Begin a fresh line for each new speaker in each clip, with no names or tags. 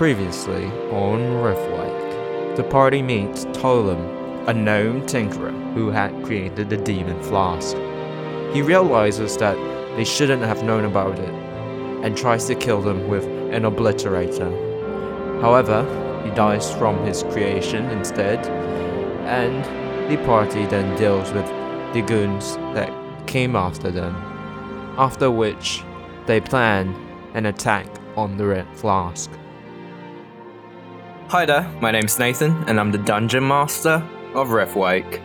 Previously on Riftwake, the party meets Tolam, a gnome tinkerer who had created the demon flask. He realizes that they shouldn't have known about it and tries to kill them with an obliterator. However, he dies from his creation instead, and the party then deals with the goons that came after them. After which, they plan an attack on the Red Flask. Hi there, my name's Nathan, and I'm the Dungeon Master of Riftwake.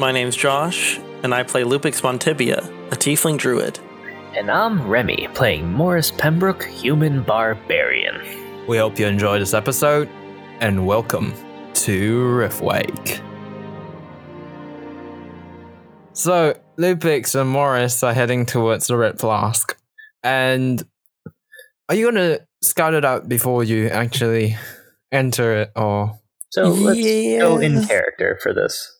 My name's Josh, and I play Lupix Montibia, a tiefling druid.
And I'm Remy, playing Morris Pembroke, human barbarian.
We hope you enjoy this episode, and welcome to Riftwake. So, Lupix and Morris are heading towards the Red Flask. And are you going to scout it out before you actually enter it, or
So let's go in character for this.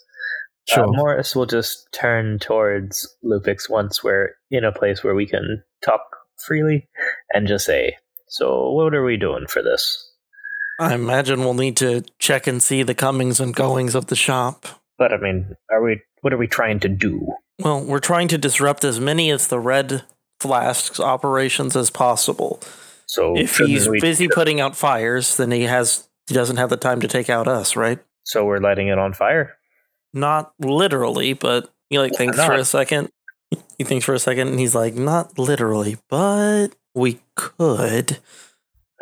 Uh,
sure?
Morris will just turn towards Lupix once we're in a place where we can talk freely and just say, So, what are we doing for this?
I imagine we'll need to check and see the comings and goings of the shop.
But I mean, are we? What are we trying to do?
Well, we're trying to disrupt as many of the Red Flask's operations as possible.
So,
If he's busy putting out fires, then he has he doesn't have the time to take out us, right?
so we're lighting it on fire.
Not literally, but he like
Why
thinks for a second. He thinks for a second, and he's like, "Not literally, but we could."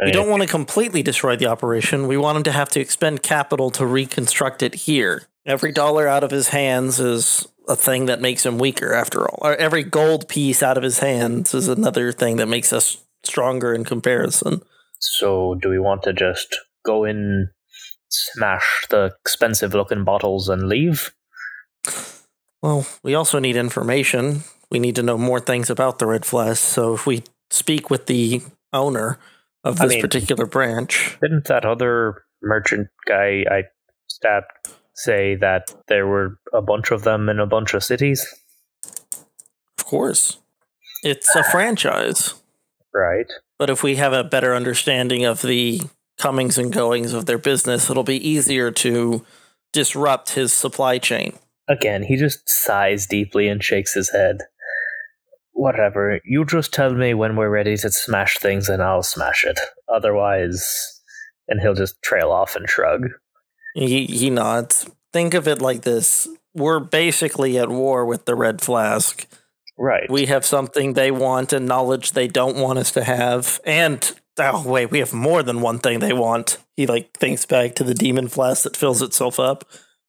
I
We don't want to completely destroy the operation. We want him to have to expend capital to reconstruct it here. Every dollar out of his hands is a thing that makes him weaker, after all. Or every gold piece out of his hands is another thing that makes us stronger in comparison.
So, do we want to just go in, smash the expensive looking bottles, and leave?
Well, we also need information. We need to know more things about the Red Flask. So if we speak with the owner of
I
this
mean-
particular branch,
Didn't that other merchant guy I stabbed say that there were a bunch of them in a bunch of cities?
of course, it's a franchise.
Right.
But if we have a better understanding of the comings and goings of their business, it'll be easier to disrupt his supply chain.
Again, he just sighs deeply and shakes his head. Whatever. You just tell me when we're ready to smash things and I'll smash it. Otherwise. And he'll just trail off and shrug.
He he nods. Think of it like this: we're basically at war with the Red Flask.
Right.
We have something they want and knowledge they don't want us to have. And oh wait, we have more than one thing they want. He like thinks back to the demon flask that fills itself up.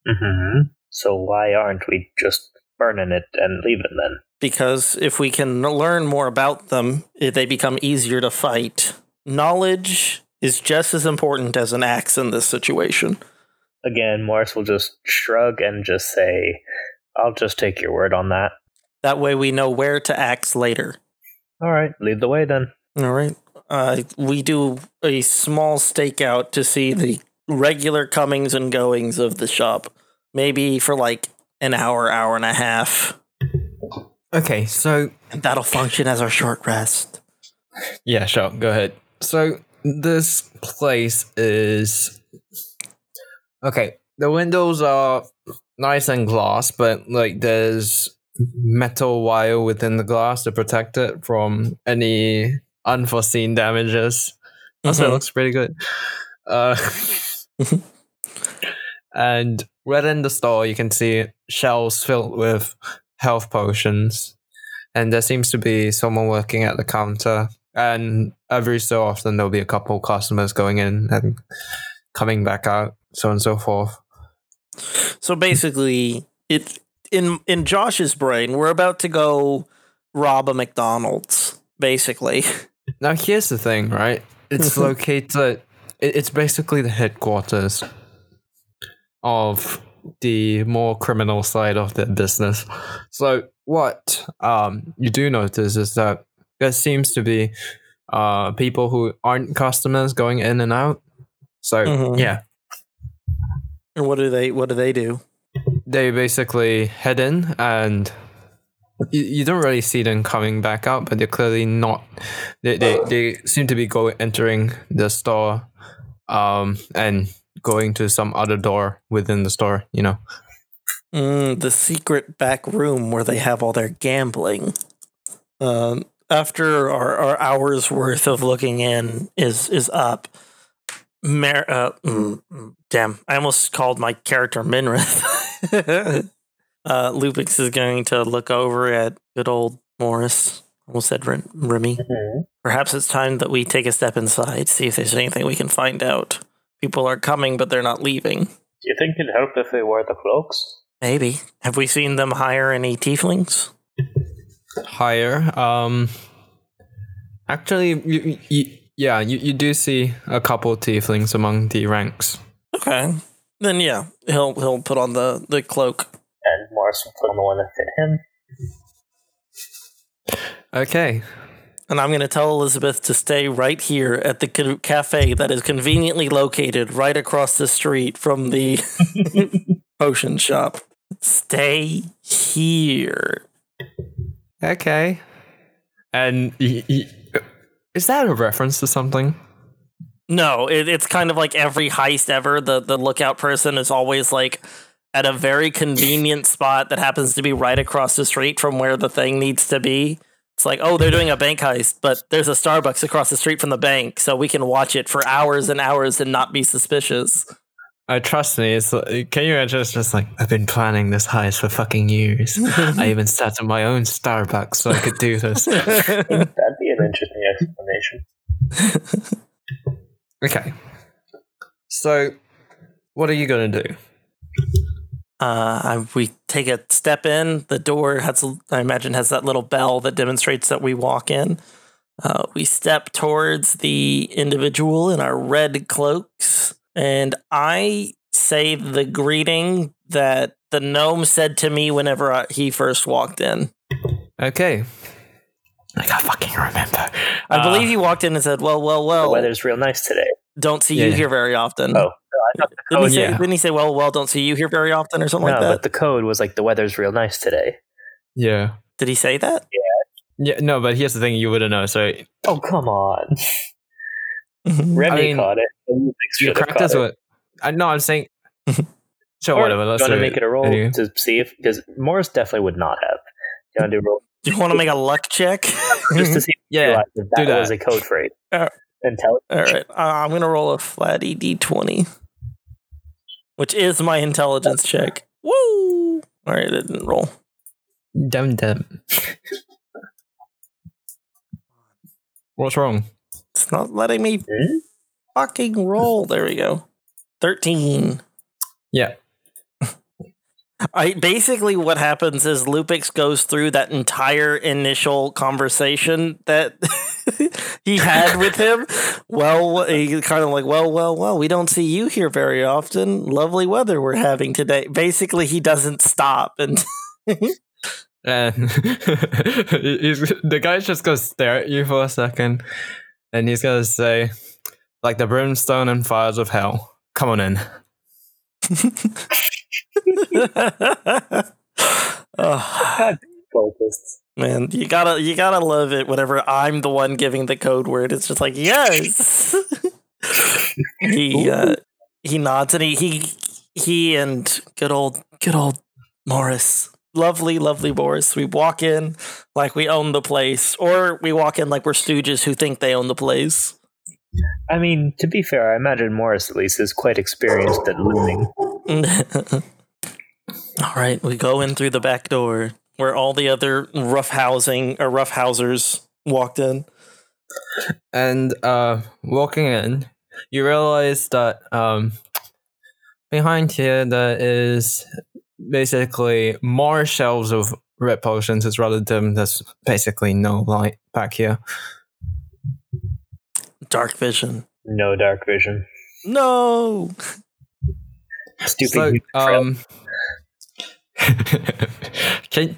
hmm So why aren't we just burning it and leaving then?
Because if we can learn more about them, eh, they become easier to fight. Knowledge is just as important as an axe in this situation.
Again, Morris will just shrug and just say, I'll just take your word on that.
That way we know where to axe later.
All right, lead the way then.
All right. Uh, we do a small stakeout to see the regular comings and goings of the shop. Maybe for like an hour, hour and a half.
Okay, so
And that'll function as our short rest.
Yeah, sure. Go ahead. So this place is okay. The windows are nice and glass, but like there's metal wire within the glass to protect it from any unforeseen damages. Also, it
Mhm.
looks pretty good. Uh, and right in the store, you can see shelves filled with health potions, and there seems to be someone working at the counter. And every so often, there'll be a couple customers going in and coming back out, so on and so forth.
So basically, it in in Josh's brain, we're about to go rob a McDonald's. Basically,
Now, here's the thing, right? It's located. It's basically the headquarters of the more criminal side of the business. So, what um you do notice is that there seems to be uh people who aren't customers going in and out. So,
Mhm.
yeah,
and what do they what do they do?
They basically head in and you, you don't really see them coming back out, but they're clearly not. They they, they seem to be going entering the store um, and going to some other door within the store. You know.
Mm, the secret back room where they have all their gambling. Um, after our, our hours worth of looking in is is up, Mer- uh, mm, mm, damn, I almost called my character Minrith. uh, Lupix is going to look over at good old Morris. Almost said Rem- Remy.
Mm-hmm.
Perhaps it's time that we take a step inside, see if there's anything we can find out. People are coming, but they're not leaving.
Do you think it'd help if they wear the cloaks?
Maybe. Have we seen them hire any tieflings?
hire? Um, actually, you, you, yeah, you, you do see a couple tieflings among the ranks.
Okay. Then yeah, he'll he'll put on the the cloak.
And Morris will put on the one that fit him.
Okay.
And I'm going to tell Elizabeth to stay right here at the ca- cafe that is conveniently located right across the street from the potion shop. Stay here.
Okay. And y- y- is that a reference to something?
No, it, it's kind of like every heist ever. The the lookout person is always like at a very convenient spot that happens to be right across the street from where the thing needs to be. It's like, oh, they're doing a bank heist, but there's a Starbucks across the street from the bank, so we can watch it for hours and hours and not be suspicious.
Uh, trust me, it's like- can you imagine? It's just like I've been planning this heist for fucking years. I even started my own Starbucks so I could do this.
That'd be an interesting explanation.
okay. So, what are you gonna do?
Uh, I, we take a step in. The door has, I imagine, has that little bell that demonstrates that we walk in. Uh, we step towards the individual in our red cloaks, and I say the greeting that the gnome said to me whenever I, he first walked in.
Okay. I can't fucking remember.
I
Uh,
believe he walked in and said, "Well, well, well."
The
well,
weather's real nice today.
Don't see
Yeah,
you
yeah.
here very often."
Oh, I
Didn't he, say,
yeah.
didn't he say, "Well, well, don't see you here very often" or something
no,
like that?
But the code was like the weather's real nice today.
Yeah.
Did he say that?
Yeah. Yeah. No, but here's the thing: you wouldn't know. So
Oh come on, Remy
I mean,
caught it. You
your
should have caught it.
would. I no, I'm saying. Sure,
Or
whatever. Let's
gonna make it a roll
Anyway.
to see if because Morris definitely would not have. You want to do roll
Do you want to make a luck check?
just to see if
Yeah,
realize that,
do
that was a code phrase.
Uh,
and tell
All right, uh, I'm gonna roll a flatty d20, which is my intelligence check. Woo! All right, it didn't roll.
Dum dum. What's wrong?
It's not letting me
Hmm?
fucking roll. There we go. Thirteen.
Yeah.
I basically what happens is Lupix goes through that entire initial conversation that he had with him. Well, he kind of like, well, well, well, we don't see you here very often. Lovely weather we're having today. Basically, he doesn't stop and
And he's, the guy's just gonna stare at you for a second, and he's gonna say, "Like the brimstone and fires of hell, come on in."
oh,
focused.
Man, you gotta you gotta love it whenever I'm the one giving the code word. It's just like yes. he uh, he nods and he he he and good old good old Morris. Lovely, lovely Morris. We walk in like we own the place, or we walk in like we're stooges who think they own the place.
I mean, to be fair, I imagine Morris at least is quite experienced at looming.
all right, we go in through the back door where all the other rough housing or rough housers walked in.
And uh, walking in, you realize that um, behind here there is basically more shelves of red potions. It's rather dim. There's basically no light back here.
Dark vision.
No dark vision.
No.
Stupid.
So, um, can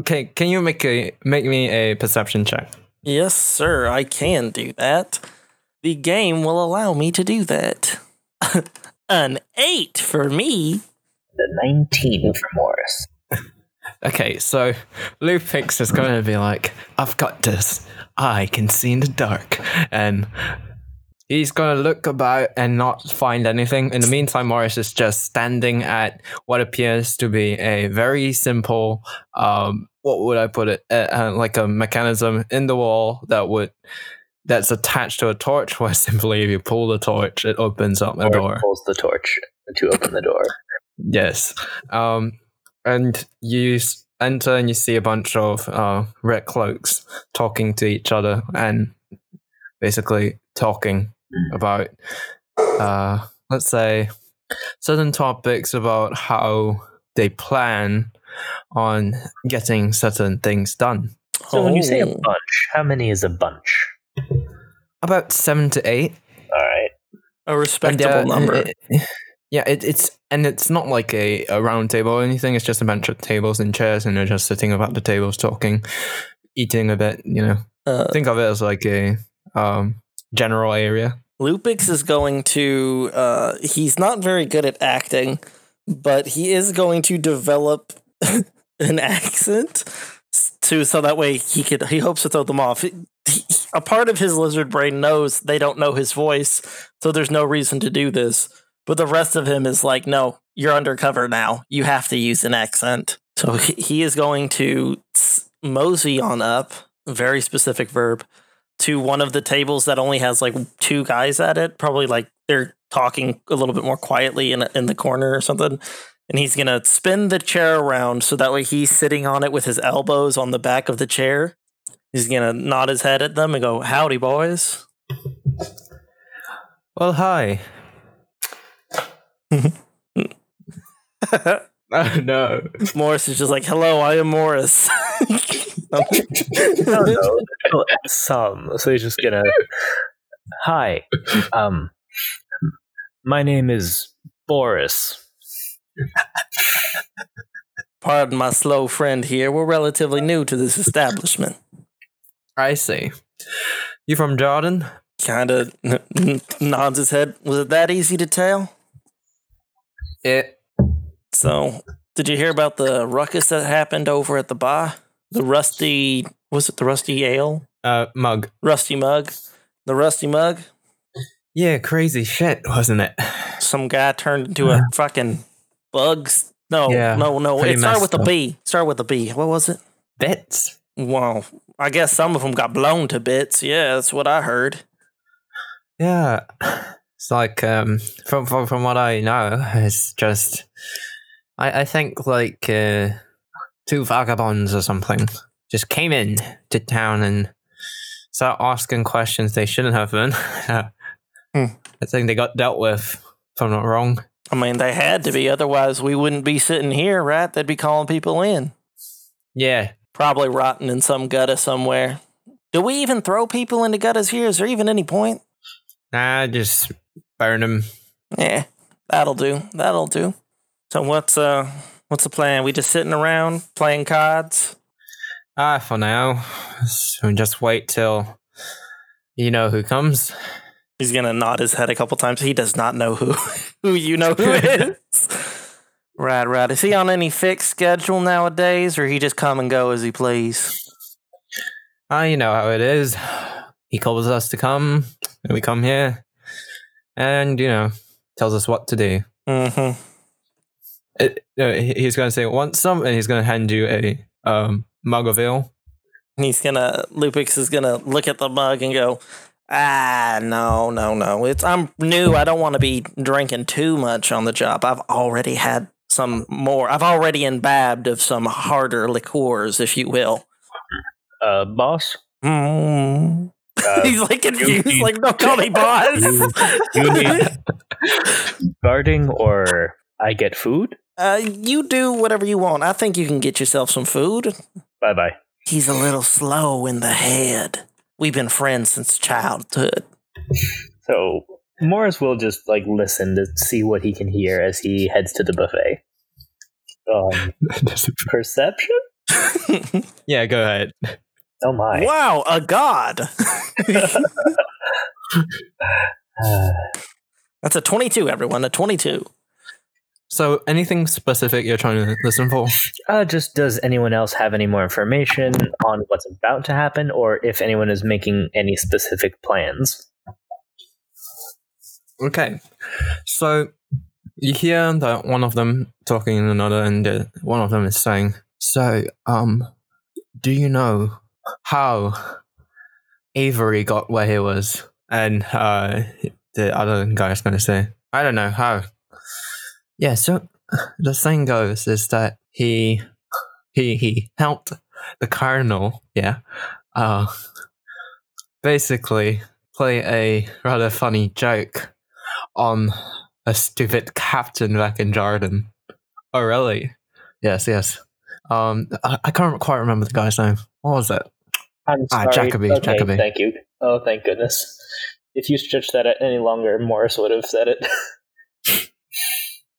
okay, can you make a make me a perception check?
Yes, sir, I can do that. The game will allow me to do that. An eight for me.
the 19 for Morris.
Okay, so Lupix is going to be like, "I've got this. I can see in the dark," and he's gonna look about and not find anything. In the meantime, Morris is just standing at what appears to be a very simple, um, what would I put it? Uh, uh, like a mechanism in the wall that would that's attached to a torch. Where simply, if you pull the torch, it opens up a
Or
door.
pulls the torch to open the door.
Yes. Um, and you enter and you see a bunch of uh, red cloaks talking to each other and basically talking about, uh, let's say, certain topics about how they plan on getting certain things done.
So when you say a
Oh.
bunch, how many is a bunch?
About seven to eight.
All right.
a
And,
respectable
uh,
number.
it- yeah, it, it's and it's not like a, a round table or anything. It's just a bunch of tables and chairs, and they're just sitting about the tables talking, eating a bit. You know,
Uh,
think of it as like a um, general area.
Lupix is going to. Uh, he's not very good at acting, but he is going to develop an accent to so that way he could. He hopes to throw them off. He- he- a part of his lizard brain knows they don't know his voice, so there's no reason to do this. But the rest of him is like, no, you're undercover now. You have to use an accent. So he is going to mosey on up, very specific verb, to one of the tables that only has like two guys at it. Probably like they're talking a little bit more quietly in in the corner or something. And he's gonna spin the chair around so that way he's sitting on it with his elbows on the back of the chair. He's gonna nod his head at them and go, "Howdy, boys."
Well, hi. Oh no!
Morris is just like, "Hello, I am Morris."
No, no. Some. So he's just gonna. Hi. Um. My name is Boris.
Pardon my slow friend here. We're relatively new to this establishment.
I see. You from Jordan?
Kind of nods his head. Was it that easy to tell?
It.
So, did you hear about the ruckus that happened over at the bar? The rusty, was it the rusty ale?
Uh, mug.
Rusty mug? The rusty mug?
Yeah, crazy shit, wasn't it?
Some guy turned into a fucking bugs. No,
Yeah,
no, no. It started with a
up.
B. Started with a B. What was it?
Bits.
Well, I guess some of them got blown to bits. Yeah, that's what I heard.
Yeah, it's like um, from from from what I know, it's just I I think like uh, two vagabonds or something just came in to town and started asking questions they shouldn't have been.
Hmm.
I think they got dealt with. If I'm not wrong.
I mean, they had to be. Otherwise, we wouldn't be sitting here, right? They'd be calling people in.
Yeah,
Probably rotting in some gutter somewhere. Do we even throw people into gutters here? Is there even any point?
nah, just burn them.
Yeah, that'll do. That'll do. So what's uh what's the plan? We just sitting around playing cards?
Ah, for now, so just wait till you know who comes.
He's gonna nod his head a couple times. He does not know who who you know who is. right, right. Is he on any fixed schedule nowadays, or he just come and go as he please?
Ah, you know how it is. He calls us to come, and we come here, and you know, tells us what to do.
Mm-hmm.
It, no, he's going to say want some, and he's going to hand you a um mug of ale.
He's gonna Lupix is gonna look at the mug and go, Ah, no, no, no. It's I'm new. I don't want to be drinking too much on the job. I've already had some more. I've already imbibed of some harder liqueurs, if you will.
Uh, boss.
Mm.
Uh,
He's like confused,
you-
like don't call me boss.
you, you need guarding, or I get food.
Uh, you do whatever you want. I think you can get yourself some food.
Bye bye.
He's a little slow in the head. We've been friends since childhood.
So Morris will just like listen to see what he can hear as he heads to the buffet. Um, perception?
yeah, go ahead.
Oh my!
wow, a god.
Uh,
That's a 22, everyone. A 22.
So, anything specific you're trying to listen for?
uh, just does anyone else have any more information on what's about to happen, or if anyone is making any specific plans?
Okay, so you hear that one of them talking to another, and one of them is saying, "So, um, do you know how Avery got where he was?" And uh, the other guy is going to say, "I don't know how." Yeah, so the thing goes is that he he he helped the cardinal, yeah, uh, basically play a rather funny joke on a stupid captain back in Jordan. Oh, really? Yes, yes. Um, I, I can't quite remember the guy's name. What was it?
I'm
Ah. Jacoby,
Okay,
Jacoby.
Thank you. Oh, thank goodness. If you stretched that out any longer, Morris would have said it.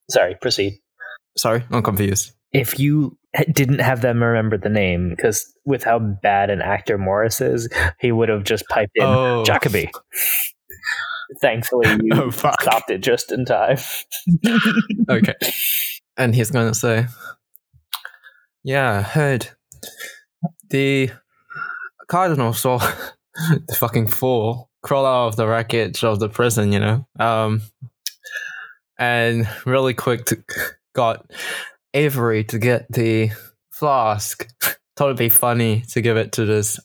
sorry, proceed.
Sorry, I'm confused.
If you didn't have them remember the name, because with how bad an actor Morris is, he would have just piped in
Oh.
Jacoby. Thankfully, you
Oh, fuck.
stopped it just in time.
okay. And he's going to say, Yeah, I heard the cardinal saw the fucking fool crawl out of the wreckage of the prison, you know? Um, and really quick to, got Avery to get the flask. Thought it'd be funny to give it to this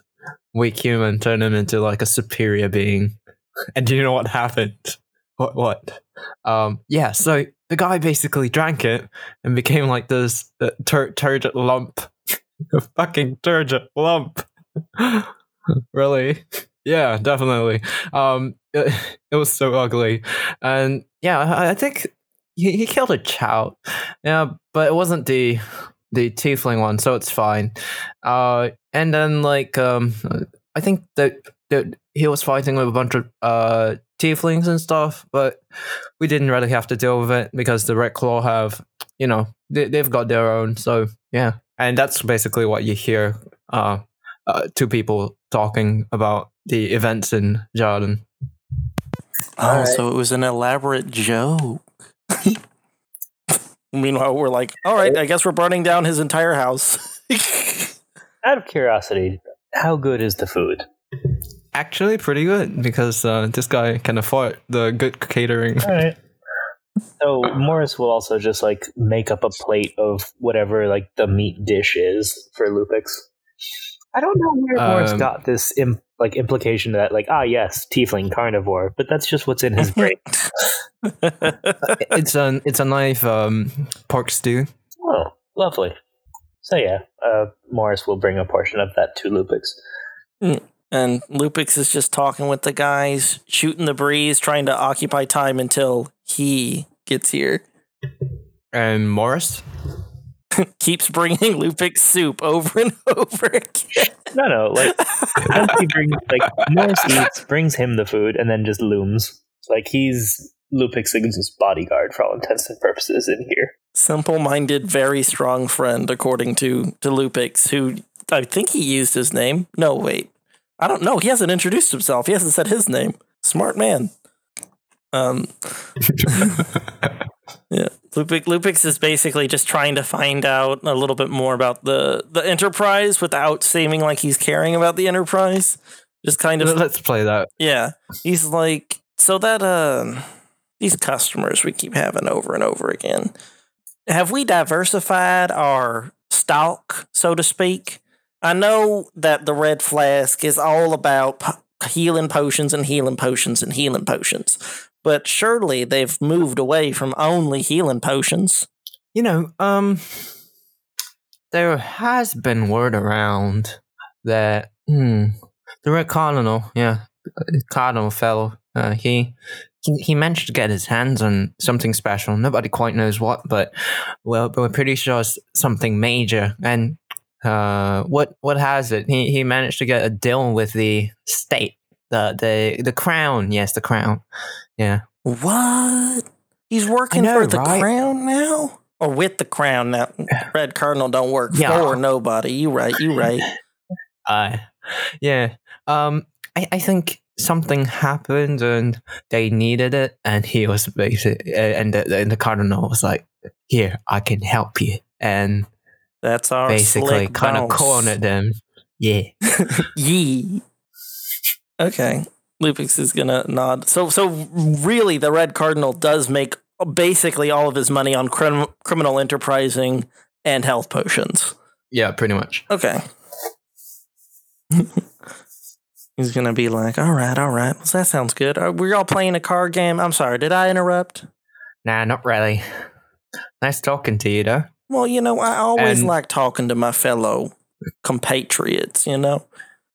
weak human, turn him into like a superior being. And do you know what happened? What? What? Um, yeah, so the guy basically drank it and became like this uh, tur- turgid lump. a fucking turgid lump. really? Yeah, definitely. Um, it, was so ugly. And yeah, I, I think he, he killed a child. Yeah, but it wasn't the the tiefling one, so it's fine. Uh, and then like um, I think that that he was fighting with a bunch of uh tieflings and stuff, but we didn't really have to deal with it because the Red Claw have, you know, they, they've got their own. So yeah, and that's basically what you hear. Uh, uh, two people talking about the events in Jordan.
Oh,
Alright.
so it was an elaborate joke. Meanwhile, we're like, all right, I guess we're burning down his entire house.
Out of curiosity, how good is the food?
Actually, pretty good because uh, this guy can afford the good catering.
All right. So Morris will also just like make up a plate of whatever like the meat dish is for Lupix. I don't know where Morris
Um,
got this Im- like implication that like ah yes tiefling carnivore, but that's just what's in his brain.
it's an it's a nice um, pork stew.
oh, lovely. So yeah, uh, Morris will bring a portion of that to Lupix.
and Lupix is just talking with the guys, shooting the breeze, trying to occupy time until he gets here.
And Morris,
Keeps bringing Lupix soup over and over again.
No, no, like as he brings like Morris eats, brings him the food, and then just looms. Like he's Lupix's bodyguard for all intents and purposes in here.
Simple-minded, very strong friend, according to to Lupix, who I think he used his name. No, wait, I don't know. He hasn't introduced himself. He hasn't said his name. Smart man. Um. yeah, Lupix, Lupix is basically just trying to find out a little bit more about the the Enterprise without seeming like he's caring about the Enterprise. Just kind of
let's play that.
yeah. He's like, so that uh, these customers we keep having over and over again, have we diversified our stock, so to speak? I know that the Red Flask is all about po- healing potions and healing potions and healing potions, but surely they've moved away from only healing potions.
You know, um, there has been word around that hmm, the Red Cardinal, yeah, Cardinal fellow, uh, he, he managed to get his hands on something special. Nobody quite knows what, but well, we're pretty sure it's something major. And uh, what what has it? He he managed to get a deal with the state, the the the crown. Yes, the crown. Yeah.
What? He's working
know,
for the
right?
crown now? Or with the crown now? Red Cardinal don't work
Yeah.
for nobody. You right, you right.
Uh, yeah. Um, I, I think something happened and they needed it, and he was basically, and the, and the cardinal was like, "Here, I can help you," and
That's our
basically kind of cornered them. Yeah.
Yee. Okay. Lupix is gonna nod. So, so really, the Red Cardinal does make basically all of his money on crim- criminal enterprising and health potions.
Yeah, pretty much.
Okay. He's gonna be like, "All right, all right, well, that sounds good. Are we all playing a card game?" I'm sorry, did I interrupt?
Nah, not really. Nice talking to you, though.
Well, you know, I always
And-
like talking to my fellow compatriots. You know.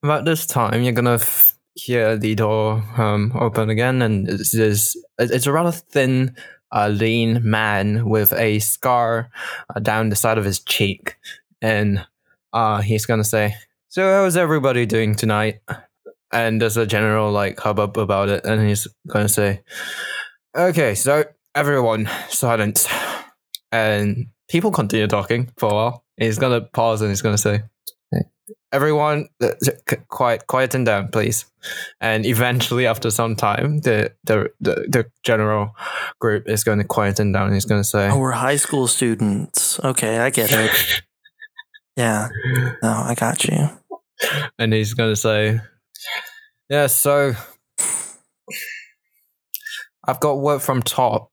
About this time, you're gonna f- hear the door um, open again, and it's. It's a rather thin, uh, lean man with a scar uh, down the side of his cheek, and uh, he's gonna say, "So, how's everybody doing tonight?" And there's a general like hubbub about it, and he's gonna say, "Okay, so everyone, silence," and people continue talking for a while. He's gonna pause, and he's gonna say everyone uh, quiet quieten down please and eventually after some time the the the, the general group is going to quieten down and he's going to say
Oh, we're high school students. Okay, I get it. Yeah. No, I got you.
and he's going to say yeah so i've got word from top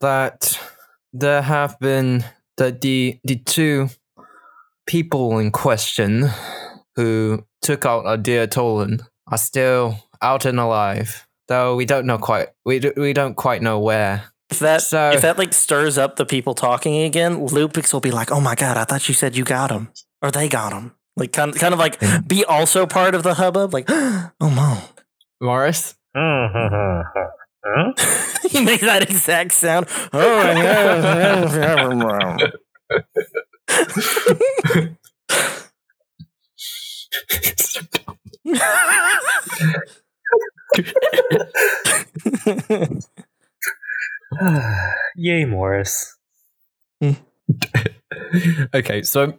that there have been that the the two people in question who took out our dear Tolan are still out and alive though we don't know quite we, do, we don't quite know where
If that
So-
if that like stirs up the people talking again, Lupix will be like, "Oh my god, I thought you said you got him, or they got him." Like kind kind of like be also part of the hubbub. Like, oh no,
morris
Huh?
he made that exact sound. Oh yeah.
Yay, Morris.
okay, so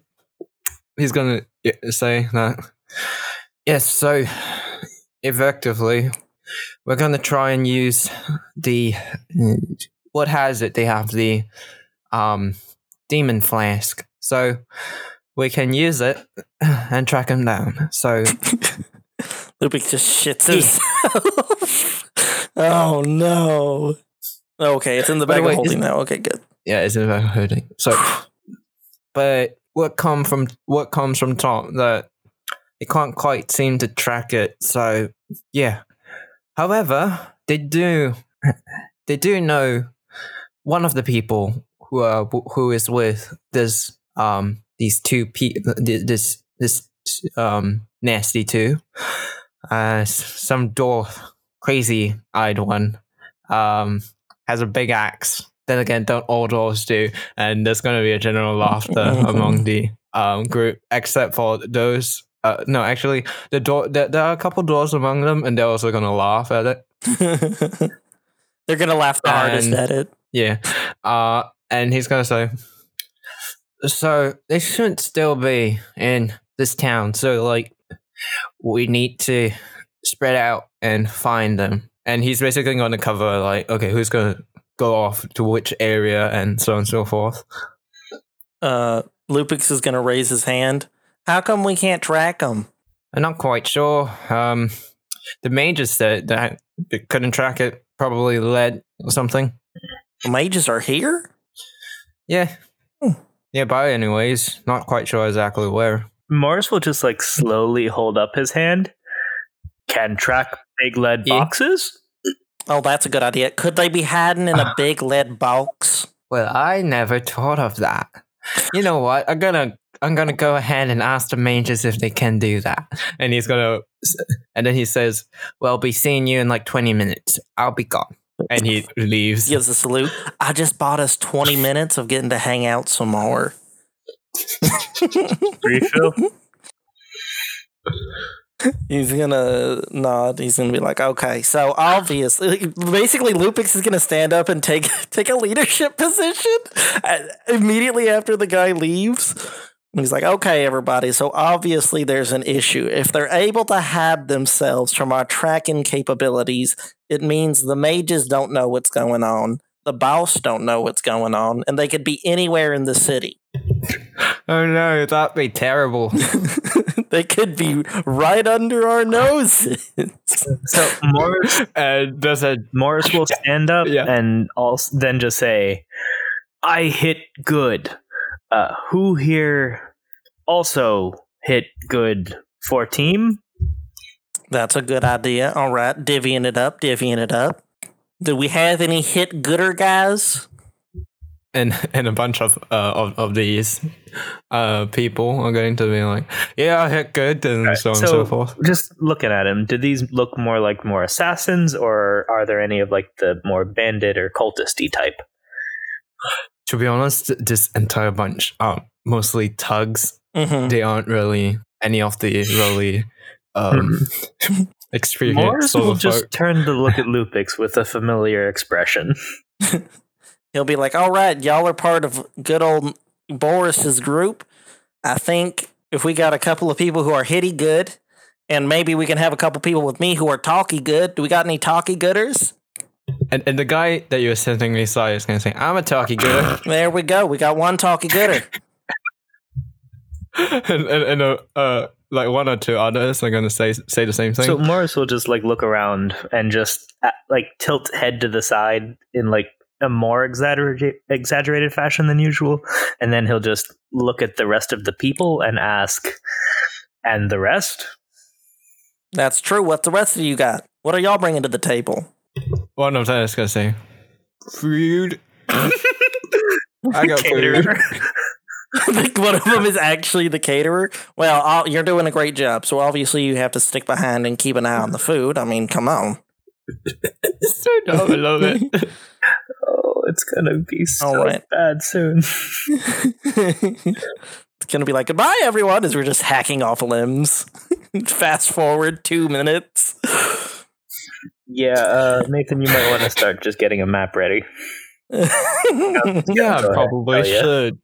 he's gonna say that. Yes, so effectively, we're gonna try and use the what has it? They have the um demon flask, so we can use it and track him down. So
Lupix just shits himself. oh no. Okay, it's in the bag
way,
of holding now. Okay, good.
yeah, it's about hurting. So, but what come from what comes from top that it can't quite seem to track it. So yeah. However, they do they do know one of the people who are who is with this um these two people this this um nasty two uh some dwarf crazy eyed one um has a big axe then again don't all dwarves do and there's going to be a general laughter among the um group except for those uh, no, actually, the door. There, there are a couple doors among them, and they're also gonna laugh at it.
They're gonna laugh the hardest at it.
Yeah. Uh, and he's going to say, So they shouldn't still be in this town. So, like, we need to spread out and find them. And he's basically going to cover, like, okay, who's going to go off to which area and so on and so forth.
Uh, Lupix is gonna raise his hand. How come we can't track them?
I'm not quite sure. Um, the mages that couldn't track it, probably led or something.
The mages are here.
Yeah.
Hmm.
Nearby, anyways. Not quite sure exactly where.
Morris will just like slowly hold up his hand. Can track big lead
Yeah.
boxes?
Oh, that's a good idea. Could they be hiding in a big lead box?
Well, I never thought of that. You know what? I'm gonna I'm gonna go ahead and ask the mages if they can do that. And he's gonna and then he says, Well, be seeing you in like twenty minutes. I'll be gone. And he leaves.
Gives a salute. I just bought us 20 minutes of getting to hang out some more.
Refill?
He's gonna nod. He's gonna be like, okay. So obviously, basically, Lupix is gonna stand up and take take a leadership position uh, immediately after the guy leaves. And he's like, okay, everybody. So obviously, there's an issue. If they're able to hide themselves from our tracking capabilities, it means the mages don't know what's going on. The boss don't know what's going on, and they could be anywhere in the city.
Oh no, that'd be terrible.
they could be right under our noses.
So Morris,
And does a
Morris will stand up
Yeah.
and also then just say, "I hit good." Uh, who here also hit good for team?
That's a good idea. All right, divvying it up, divvying it up. Do we have any hit gooder guys?
and and a bunch of uh, of, of these uh people are going to be like, yeah, I hit good, and so on and so forth.
just looking at him, do these look more like more assassins, or are there any of like the more bandit or cultisty type?
To be honest, this entire bunch are mostly tugs.
Mm-hmm.
They aren't really any of the really um experienced
Morris
sort
will
of
just
folk.
turn to look at Lupix with a familiar expression.
He'll be like, "All right, y'all are part of good old Boris's group. I think if we got a couple of people who are hitty good, and maybe we can have a couple people with me who are talky good. Do we got any talky gooders?
And, and the guy that you're sitting beside is going to say, I'm a talkie good.
There we go. We got one talky gooder.
and and, and uh, uh, like one or two others are going to say say the same thing.
So Morris will just like look around and just uh, like tilt head to the side in like a more exaggerated exaggerated fashion than usual, and then he'll just look at the rest of the people and ask, "And the rest?"
That's true. What the rest of you got? What are y'all bringing to the table?
One of I is going to say, food. I got food.
Like, one of them is actually the caterer. Well, i you're doing a great job. So obviously you have to stick behind and keep an eye on the food. I mean, come on.
It's so dumb. I love it.
Oh, it's gonna be so
All right.
bad soon.
it's gonna be like goodbye, everyone, as we're just hacking off limbs. Fast forward two minutes.
Yeah, uh, Nathan, you might want to start just getting a map ready.
Yeah,
Go ahead.
probably
Oh, yeah.
should.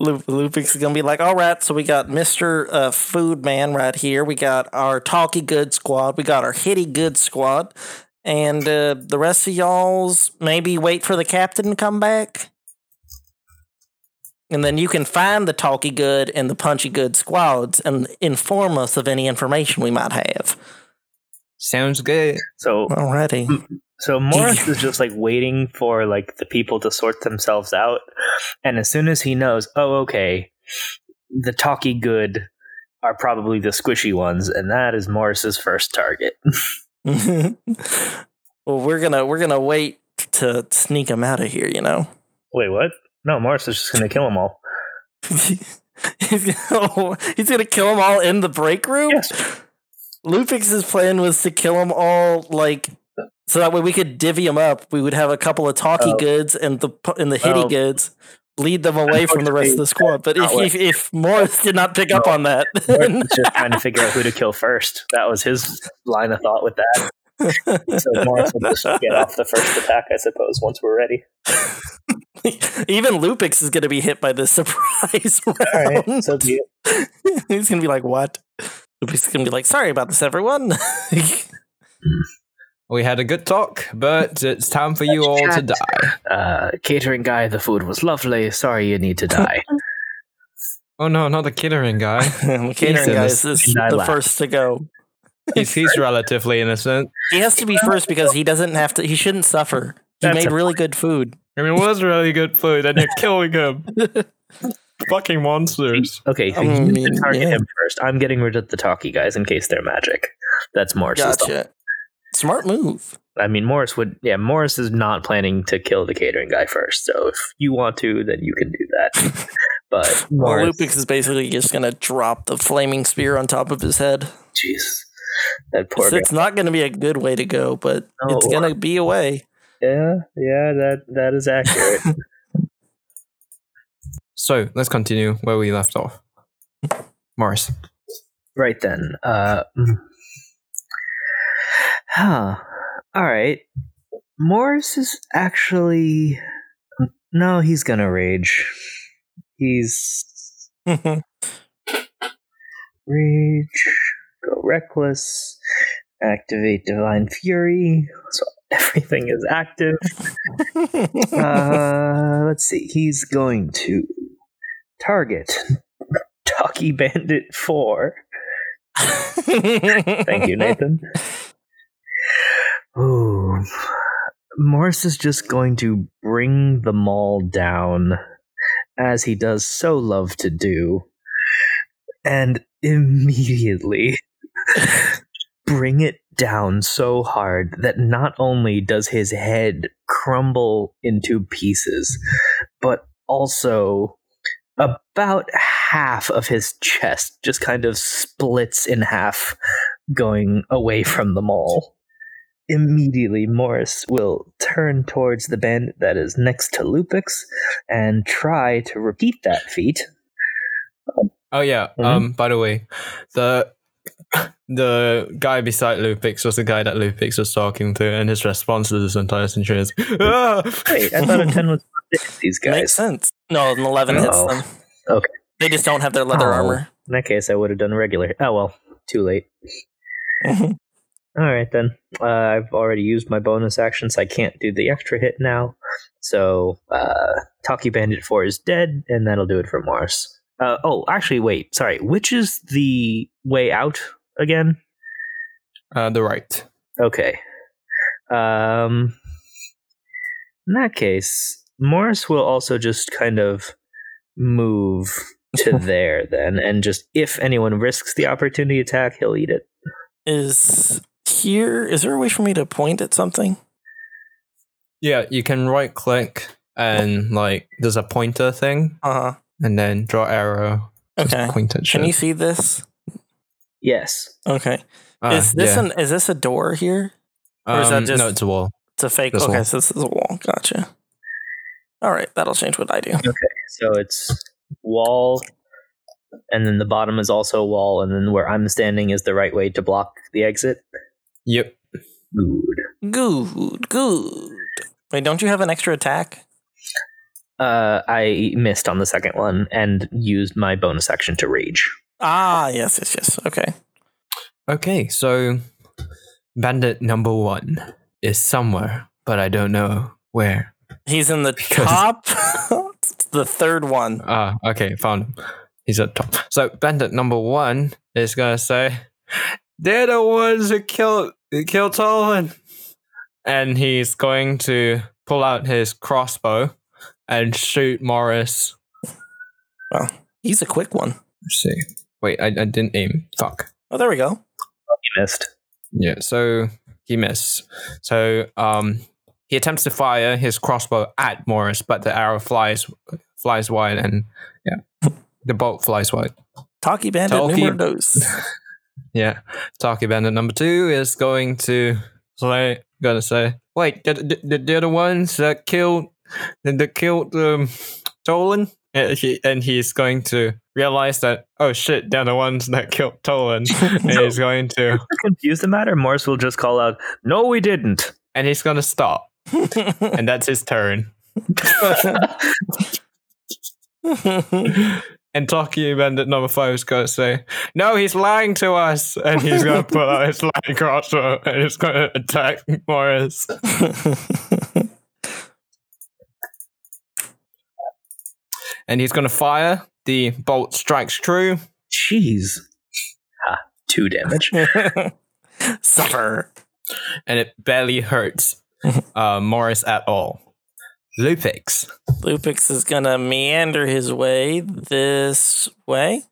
Lu- Lupix is gonna be like, all right, so we got Mister uh, Food Man right here. We got our Talky Good squad. We got our Hitty Good squad, and uh, the rest of y'all's maybe wait for the captain to come back, and then you can find the Talky Good and the Punchy Good squads and inform us of any information we might have.
Sounds good.
So,
already.
so Morris is just like waiting for like the people to sort themselves out, and as soon as he knows, oh, okay, the talky good are probably the squishy ones, and that is Morris's first target.
well, we're gonna we're gonna wait to sneak him out of here. You know.
Wait, what? No, Morris is just gonna kill them all.
he's, gonna, he's gonna kill them all in the break room.
Yes.
Lupix's plan was to kill them all, like so that way we could divvy them up. We would have a couple of talky
Oh.
goods and the and the hitty
Well,
goods, lead them away from the rest of the squad. But if if, if Morris did not pick up on that,
was just trying to figure out who to kill first. That was his line of thought with that. So Morris will just get off the first attack, I suppose, once we're ready.
even Lupix is gonna be hit by this surprise round.
Right, so.
He's gonna be like, "What?" Lupix is gonna be like, "Sorry about this, everyone."
We had a good talk, but it's time for you all to die.
Uh, catering guy, the food was lovely. Sorry you need to die.
Oh no, not the catering guy.
the catering guy is, is the
laugh.
first to go.
He's, he's relatively innocent.
He has to be first because he doesn't have to. He shouldn't suffer. He
That's
made
a-
really good food.
I mean, it was really good food, and you're killing him. Fucking monsters.
Okay, so
I
you
mean,
need to target
yeah.
him first. I'm getting rid of the talkie guys in case they're magic. That's Morris's thought.
Gotcha. Smart move.
I mean, Morris would. Yeah, Morris is not planning to kill the catering guy first. So if you want to, then you can do that. but
Well,
Morris,
Lupix is basically just gonna drop the flaming spear on top of his head.
jeez, that poor
It's, it's not gonna be a good way to go, but it's gonna be a way.
Yeah, yeah, that that is accurate.
So let's continue where we left off. Morris.
right then. Uh, mm. huh. All right. Morris is actually. No, he's gonna rage. He's rage. Go reckless. Activate divine fury. So everything is active. uh, let's see. He's going to target Talkie Bandit 4. Thank you, Nathan. Ooh. Morris is just going to bring the mall down, as he does so love to do, and immediately bring it down so hard that not only does his head crumble into pieces, but also about half of his chest just kind of splits in half, going away from the mall. Immediately, Morris will turn towards the bandit that is next to Lupix and try to repeat that feat.
Oh yeah.
Mhm.
Um. By the way, the the guy beside Lupix was the guy that Lupix was talking to, and his response to this entire situation is, "Ah!"
Wait, I thought a 10 was to hit these
Makes
guys.
sense. No, an 11 hits
Oh.
them.
Okay.
They just don't have their leather
Oh.
armor.
In that case, I would have done regular. Oh well, too late. All right then. Uh, I've already used my bonus action, so I can't do the extra hit now. So, uh, Talkie Bandit 4 is dead, and that'll do it for Morris. Uh, oh, actually, wait. Sorry. Which is the way out again?
uh, the right.
Okay. Um, in that case, Morris will also just kind of move to there then, and just if anyone risks the opportunity attack, he'll eat it.
Is here, is there a way for me to point at something?
Yeah, you can right click and like there's a pointer thing,
Uh huh.
and then draw arrow.
Okay.
Point at shit.
Can you see this?
Yes.
Okay.
Ah,
is this
yeah.
an is this a door here? or is that
Um,
just-
no? It's a wall.
It's a fake.
This
okay,
wall.
so this is a wall. Gotcha. All right, that'll change what I do.
Okay, so it's wall, and then the bottom is also a wall, and then where I'm standing is the right way to block the exit.
Yep.
Good.
Good, good. Wait, don't you have an extra attack?
Uh, I missed on the second one and used my bonus action to rage.
Ah, yes, yes, yes. Okay.
Okay, so bandit number one is somewhere, but I don't know where.
He's in the top. the third one.
Ah, okay, found him. He's at top. So bandit number one is gonna say, "They're the ones who killed killed Tolan," and he's going to pull out his crossbow and shoot Morris.
Well, he's a quick one.
Let's see. Wait, I, I didn't aim. Fuck.
Oh, there we go.
He missed.
Yeah, so he missed. So um he attempts to fire his crossbow at Morris, but the arrow flies flies wide and yeah. The bolt flies wide.
Talkie Bandit
Talkie-
numero dos.
Yeah. Talkie Bandit number two is going to say gonna say, wait, they're, they're, they're the ones that killed that killed um Tolan? And, he, and he's going to realize that oh shit, they're the ones that killed Tolan. and he's going to
To confuse the matter, Morris will just call out, "No, we didn't."
and he's gonna stop. and that's his turn. and Talkie Bandit number five is going to say, No, he's lying to us. And he's going to pull out his lying crossbow and he's going to attack Morris. And he's going to fire. The bolt strikes true.
Jeez. Ha! Two damage.
Suffer.
And it barely hurts uh, Morris at all. Lupix.
Lupix is gonna meander his way this way,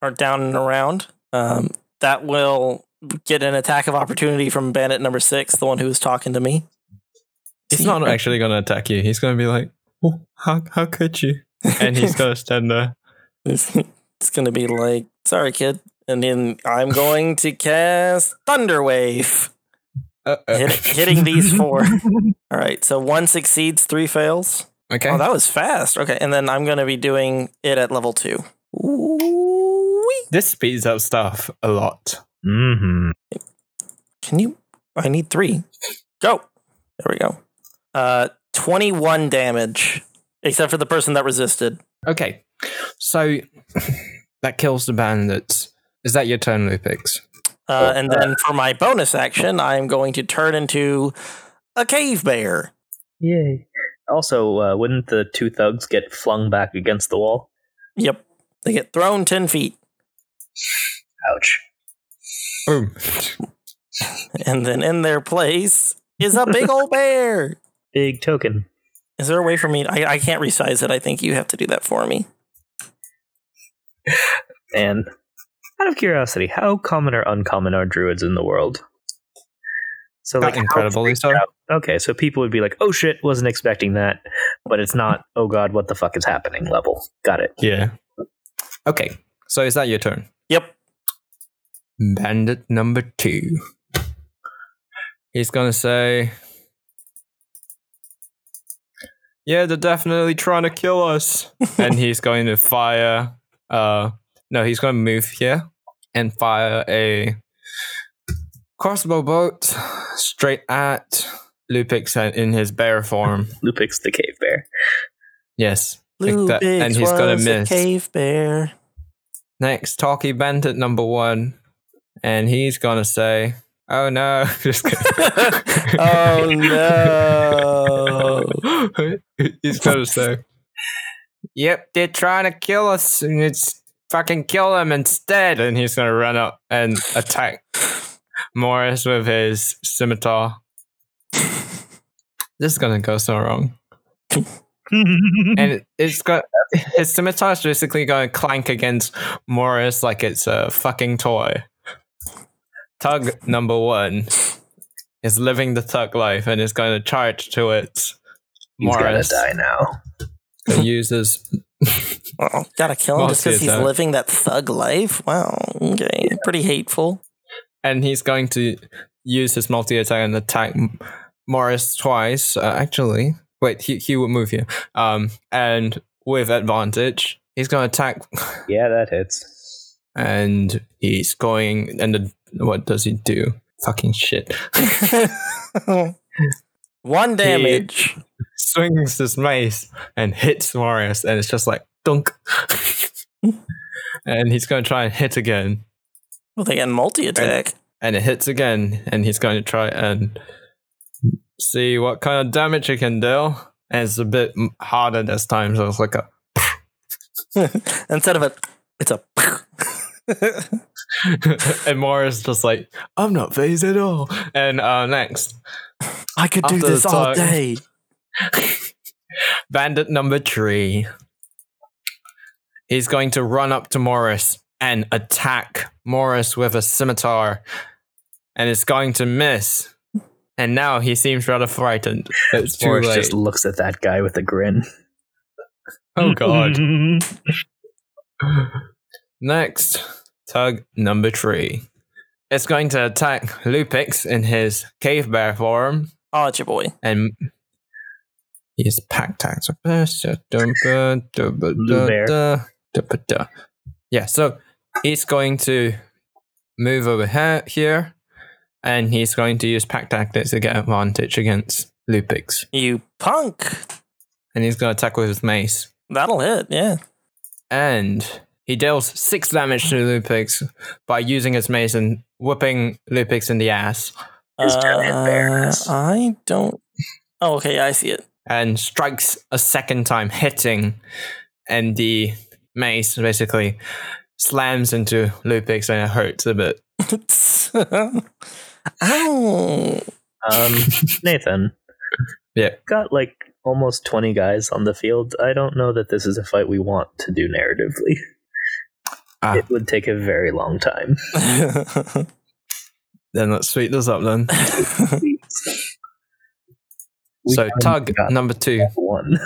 or down and around. Um, that will get an attack of opportunity from Bandit number six, the one who was talking to me.
He's not actually going to attack you. He's going to be like, oh, how, how could you? And he's going to stand there.
It's, it's gonna be like, sorry, kid. And then I'm going to cast Thunder Wave, hit, hitting these four. All right, so one succeeds, three fails.
Okay.
Oh, that was fast. Okay, and then I'm gonna be doing it at level two. Ooh-wee.
this speeds up stuff a lot.
mm-hmm.
Can you? I need three. Go. There we go. Uh, 21 damage, except for the person that resisted.
Okay. So that kills the bandits. Is that your turn, Lupix?
Uh, and then for my bonus action, I'm going to turn into a cave bear.
Yay. Also, uh, wouldn't the two thugs get flung back against the wall?
Yep. They get thrown 10 feet.
Ouch.
Boom.
And then in their place is a big old bear.
Big token.
Is there a way for me? I, I can't resize it. I think you have to do that for me.
And out of curiosity, how common or uncommon are druids in the world? So like uh, how
incredibly so.
out- Okay, so people would be like, "Oh shit, wasn't expecting that," but it's not. Oh god, what the fuck is happening? Level. Got it.
Yeah. Okay. So is that your turn?
Yep.
Bandit number two. He's gonna say, "Yeah, they're definitely trying to kill us," and he's going to fire. Uh, no, he's going to move here and fire a crossbow bolt straight at Lupix in his bear form.
Lupix the cave bear.
Yes, like
Blue
that- and he's gonna
was a
miss.
cave bear.
Next, Talkie Bandit number one. And he's gonna say, Oh no. Just.
Oh no.
he's gonna say, Yep, they're trying to kill us and it's fucking kill them instead. And he's gonna run up and attack Morris with his scimitar. This is gonna go so wrong. and it- it's got his scimitar is basically going to clank against Morris like it's a fucking toy. Tug number one is living the tug life and is going to charge to it. Morris.
He's gonna die now.
uses
Well, gotta kill him just because he's
attack.
living that thug life. Wow. Okay. Pretty hateful.
and he's going to use his multi attack and attack M- Morris twice. Uh, actually, wait, he he will move here. Um, and with advantage, he's going to attack
Yeah, that hits.
and he's going and the, what does he do fucking shit
One damage.
swings his mace and hits Marius and it's just like dunk and he's going to try and hit again
Well, they get multi attack.
and it hits again and he's going to try and see what kind of damage he can do and it's a bit harder this time so it's like a
Instead of a, it's a.
and Morris just like I'm not phased at all and uh next
I could do this
the
all
talk.
day.
Bandit number three. He's going to run up to Morris and attack Morris with a scimitar. And it's going to miss. And now he seems rather frightened. It's too
Morris
late.
just looks at that guy with a grin.
oh god. Next, tug number three. It's going to attack Lupix in his cave bear form.
Oh, it's your boy.
and he's packed tax. Yeah, so he's going to move over here, here and he's going to use pack tactics to get advantage against Lupix.
You punk.
And he's going to attack with his mace.
That'll hit, yeah.
And he deals six damage to Lupix by using his mace and whipping Lupix in the ass.
His turn hit bear
Uh. I don't. Oh, okay, I see it.
and strikes a second time, hitting, and the mace basically slams into Lupix and it hurts a bit.
Ow.
Um, Nathan.
Yeah.
Got like almost 20 guys on the field. I don't know that this is a fight we want to do narratively.
Ah.
It would take a very long time.
Then let's sweep this up then. So tug number two
one.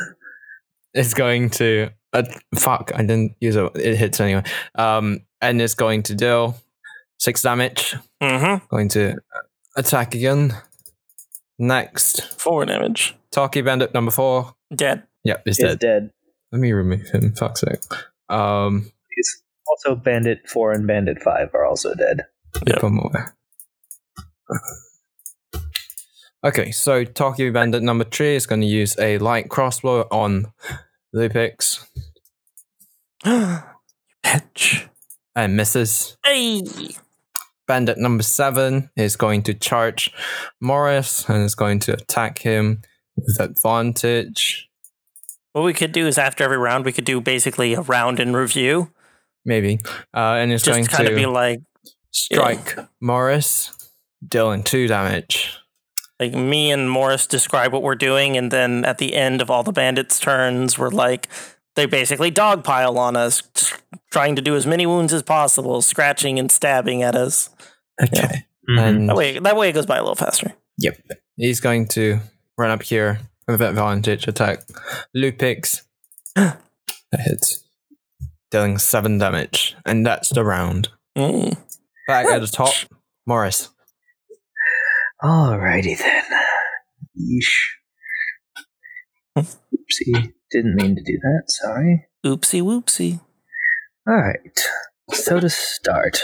is going to uh, fuck. I didn't use it. It hits anyway. Um, and it's going to deal six damage.
mm-hmm.
Going to attack again. Next,
Four damage.
Talkie Bandit number four.
Dead.
Yep, he's
Is
dead.
dead.
Let me remove him. Fuck's sake. Um,
He's also Bandit 4 and Bandit 5 are also dead.
Yep.
One more. Okay, so Talkie Bandit number three is going to use a light crossbow on Lupix
Bitch.
and misses.
Hey.
Bandit number seven is going to charge Morris and is going to attack him with advantage.
What we could do is after every round, we could do basically a round in review.
Maybe. Uh, and it's
Just
going
kind
to
of be like
strike Morris, dealing two damage.
like me and Morris describe what we're doing, and then at the end of all the bandits' turns, we're like they basically dogpile on us, trying to do as many wounds as possible, scratching and stabbing at us.
Okay.
Mhm.
And
That way, that way it goes by a little faster.
Yep. He's going to run up here with advantage attack. Lupix. that hits. Dealing seven damage. And that's the round.
Mm.
Back at the top, Morris.
Alrighty then. Yeesh. Oopsie. Didn't mean to do that. Sorry.
Oopsie whoopsie.
Alright. So to start,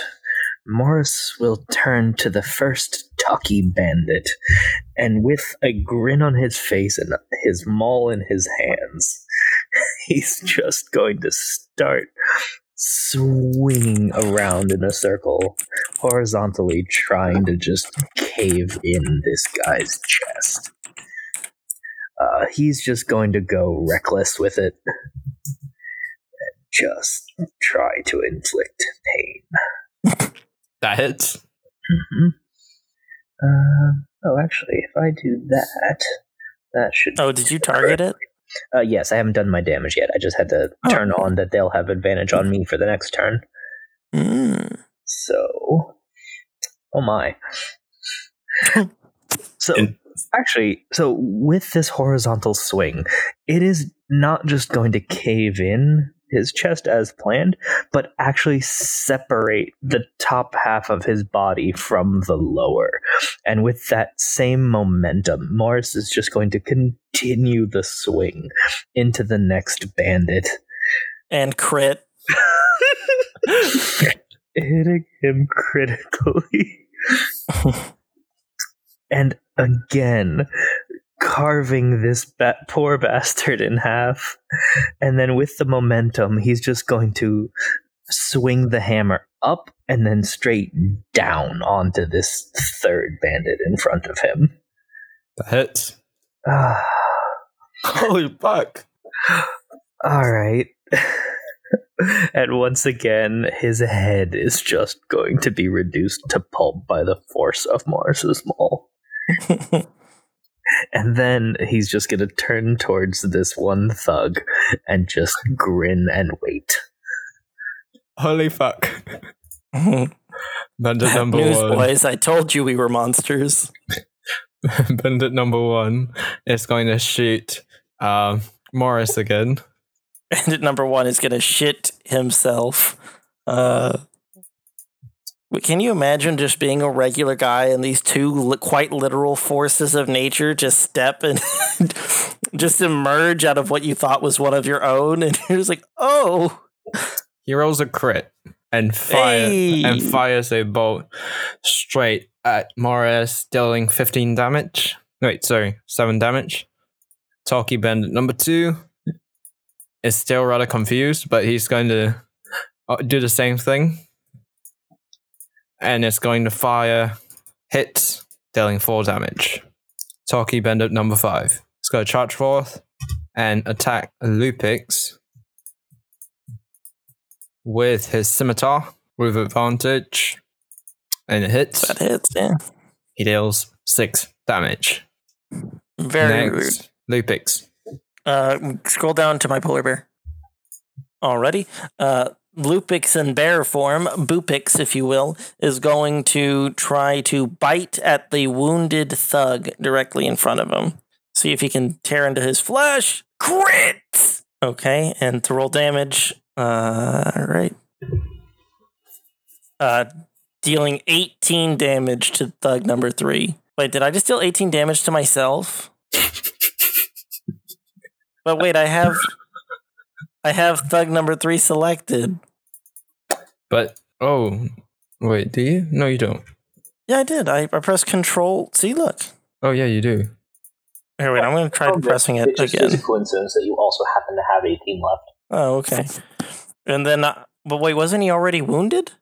Morris will turn to the first Talkie bandit, and with a grin on his face and his maul in his hands, he's just going to start swinging around in a circle, horizontally trying to just cave in this guy's chest. Uh, he's just going to go reckless with it and just try to inflict pain.
That hits.
hmm Uh, oh, actually, if I do that, that should.
Oh, did you target it?
Uh, yes, I haven't done my damage yet. I just had to
Oh.
turn on that they'll have advantage on me for the next turn.
Mm.
So, oh my. so,
And-
actually, so with this horizontal swing, it is not just going to cave in his chest as planned, but actually separate the top half of his body from the lower. And with that same momentum, Morris is just going to continue the swing into the next bandit.
And crit.
hitting him critically. and again, carving this ba- poor bastard in half. And then with the momentum, he's just going to swing the hammer up and then straight down onto this third bandit in front of him.
That hits. Holy fuck.
all right. and once again, his head is just going to be reduced to pulp by the force of Morris's maul. And then he's just going to turn towards this one thug and just grin and wait.
Holy fuck. Bandit number
News
one.
boys, I told you we were monsters.
Bandit number one is going to shoot um, Morris again.
Bandit number one is gonna shit himself. Uh, wait, can you imagine just being a regular guy and these two li- quite literal forces of nature just step and just emerge out of what you thought was one of your own, and you're just like, oh,
He rolls a crit and fire
Hey!
and fires a bolt straight at Morris, dealing 15 damage. Wait, sorry, 7 damage. Talkie Bandit number 2 is still rather confused, but he's going to uh, do the same thing. And it's going to fire hits, dealing 4 damage. Talkie Bandit number 5. It's going to charge forth and attack Lupix with his scimitar with advantage. And it hits.
that hits, yeah.
He deals six damage.
Very rude.
Next, Lupix.
Uh, scroll down to my polar bear. Already. Uh, Lupix in bear form, Boopix, if you will, is going to try to bite at the wounded thug directly in front of him. See if he can tear into his flesh. Crit! Okay, and to roll damage. Uh, all right. Uh, dealing 18 damage to thug number three. Wait, did I just deal 18 damage to myself? But wait, I have I have thug number three selected.
But, oh, wait, do you? No, you don't.
Yeah, I did. I, I pressed control. C. look.
Oh, yeah, you do.
Here, wait, I'm going to try pressing it again.
coincidence that you also happen to have 18 left.
Oh, okay. And then, uh, but wait, wasn't he already wounded?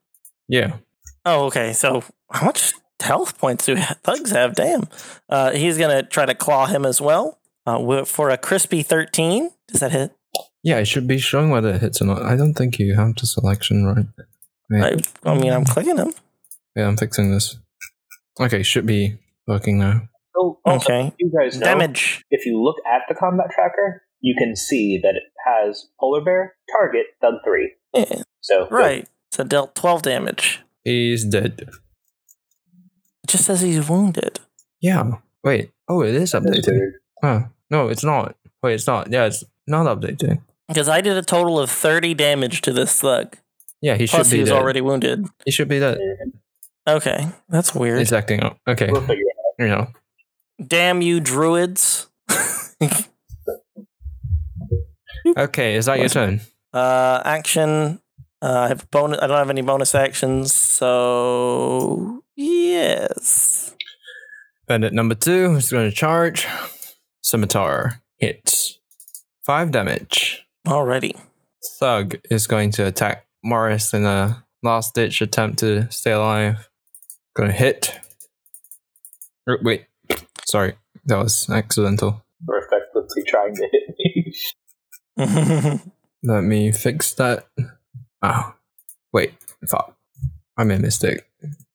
Yeah.
Oh, okay. So how much health points do thugs have? Damn. Uh, he's going to try to claw him as well uh, for a crispy 13. Does that hit?
Yeah, it should be showing whether it hits or not. I don't think you have the selection right. Wait,
I, I mean, I'm clicking him.
yeah, I'm fixing this. Okay, should be working now.
So, also,
Okay.
you guys know,
Damage.
if you look at the combat tracker, you can see that it has polar bear, target, thug three.
Yeah,
So
right. So dealt 12 damage.
He's dead.
It just says he's wounded.
Yeah. Wait. Oh, it is
That's
updating.
weird.
Oh, no, it's not. Wait, it's not. Yeah, it's not updating.
Because I did a total of 30 damage to this thug.
Yeah, he
Plus,
should be
he was
dead.
already wounded.
He should be dead.
Okay. That's weird.
He's acting up. Okay,
We'll figure it
you know.
Damn you, druids.
Okay, is that your turn?
uh, action. Uh, I have bonus. I don't have any bonus actions, so yes.
Bandit number two is going to charge. Scimitar hits. Five damage.
Alrighty.
Thug is going to attack Morris in a last ditch attempt to stay alive. Going to hit. Er, Wait, sorry, that was accidental.
out. Respectfully trying to hit me.
Let me fix that. Oh, wait, fuck. I made a mistake.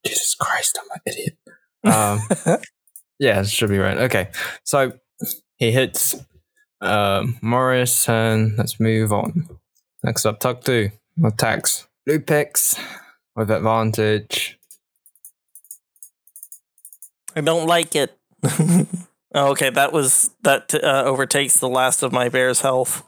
Jesus Christ, I'm an idiot. Um, yeah, it should be right. Okay, so he hits um, Morris, and let's move on. Next up, Tuck 2 attacks Lupix with advantage.
I don't like it. oh, okay, that was that uh, overtakes the last of my bear's health.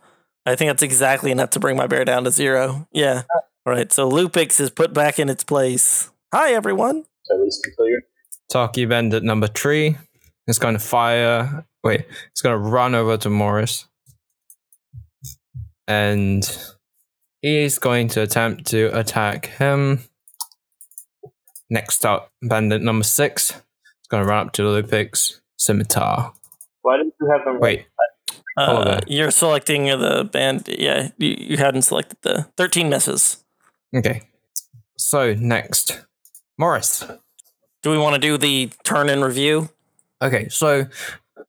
I think that's exactly enough to bring my bear down to zero. Yeah. All right. So Lupix is put back in its place. Hi, everyone.
So at least until you're
Talkie Bandit number three is going to fire. Wait, it's going to run over to Morris. And he's going to attempt to attack him. Next up, Bandit number six is going to run up to the Lupix Scimitar.
Why didn't you have them
Wait,
Uh, you're selecting the band. Yeah, you, you hadn't selected the 13 misses.
okay. So, next, Morris.
Do we want to do the turn in review?
Okay, so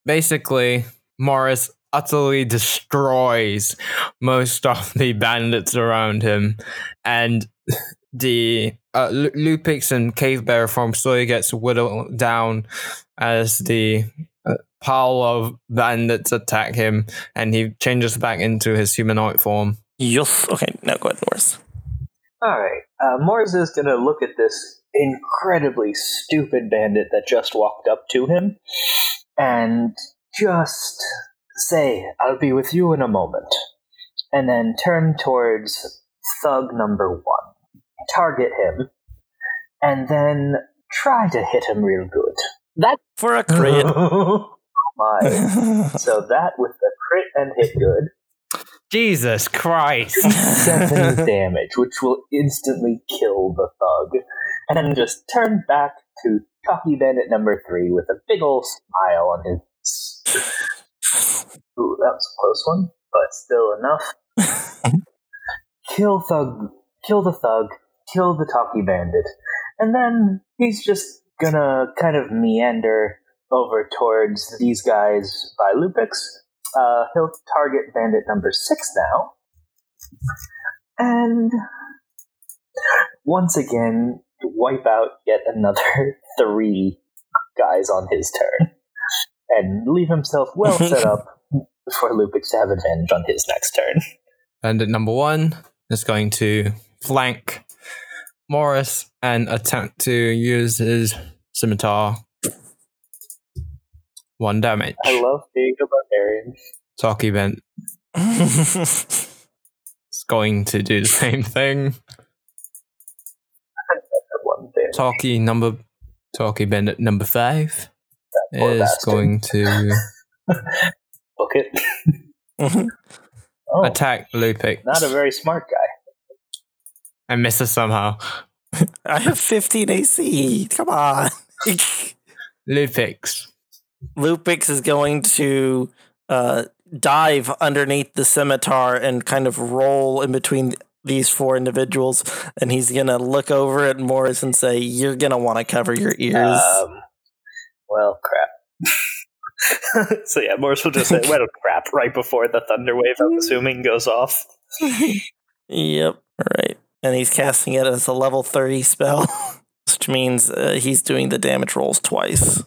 basically, Morris utterly destroys most of the bandits around him, and the uh, Lu- Lupix and Cave Bear form slowly gets whittled down as the uh, pile of bandits attack him, and he changes back into his humanoid form.
Yes. Okay, now go ahead, Norris.
All right. Uh, Morris is going to look at this incredibly stupid bandit that just walked up to him and just say, I'll be with you in a moment. And then turn towards thug number one, target him, and then try to hit him real good. That
For a crit.
Oh my. So that with the crit and hit good,
Jesus Christ!
seven damage, which will instantly kill the thug. And then just turn back to Cocky Bandit number three with a big old smile on his. Ooh, that was a close one, but still enough. kill thug, kill the thug, kill the Talkie Bandit, and then he's just gonna kind of meander over towards these guys by Lupix. Uh, he'll target Bandit number six now, and once again wipe out yet another three guys on his turn, and leave himself well set up for Lupix to have advantage on his next turn.
Bandit number one is going to flank Morris and attempt to use his scimitar. One damage.
I love being a barbarian.
Talkie Bent is going to do the same thing.
One.
Talkie number Talkie Bandit number five
poor
is
bastard.
going to
Book it. Oh,
attack Lupix
not a very smart guy.
I miss misses somehow.
I have 15 AC. Come on.
Lupix.
Lupix is going to uh, dive underneath the scimitar and kind of roll in between these four individuals. And he's going to look over at Morris and say, You're going to want to cover your ears.
Um, well, crap. so yeah, Morris will just say, "Well, crap!" Right before the thunder wave, I'm assuming goes off.
Yep. Right. And he's casting it as a level 30 spell, which means uh, he's doing the damage rolls twice.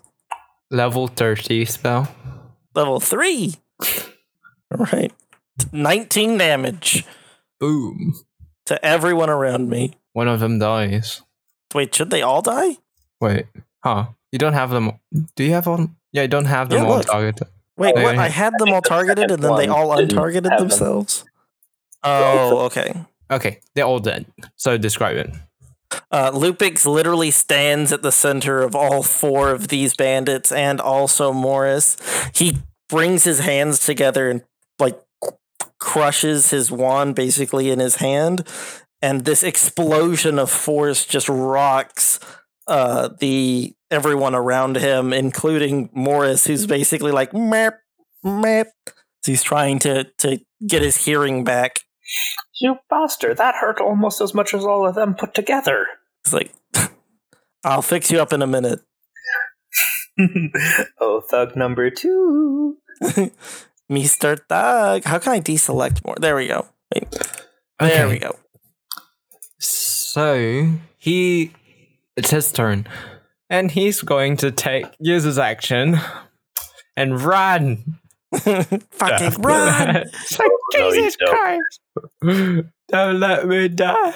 Level 30 spell.
Level 3. All right. 19 damage
Boom.
to everyone around me.
One of them dies.
Wait, should they all die?
Wait. Huh. You don't have them. Do you have them? Yeah, you don't have them
Yeah,
all
look.
targeted.
Wait, what? I had them all targeted and then they all untargeted
have them.
themselves? Oh, okay.
Okay, they're all dead. So describe it.
Uh, Lupix literally stands at the center of all four of these bandits and also Morris. He brings his hands together and like crushes his wand basically in his hand, and this explosion of force just rocks uh, the everyone around him, including Morris, who's basically like map map. He's trying to to get his hearing back.
You bastard! That hurt almost as much as all of them put together.
He's like, "I'll fix you up in a minute."
oh, thug number two.
Mr. Thug. How can I deselect more? There we go. Wait, there
Okay.
we go.
So he, it's his turn, and he's going to take use his action and run.
Fucking run!
It's like,
No,
Jesus
don't.
Christ! Don't let me die.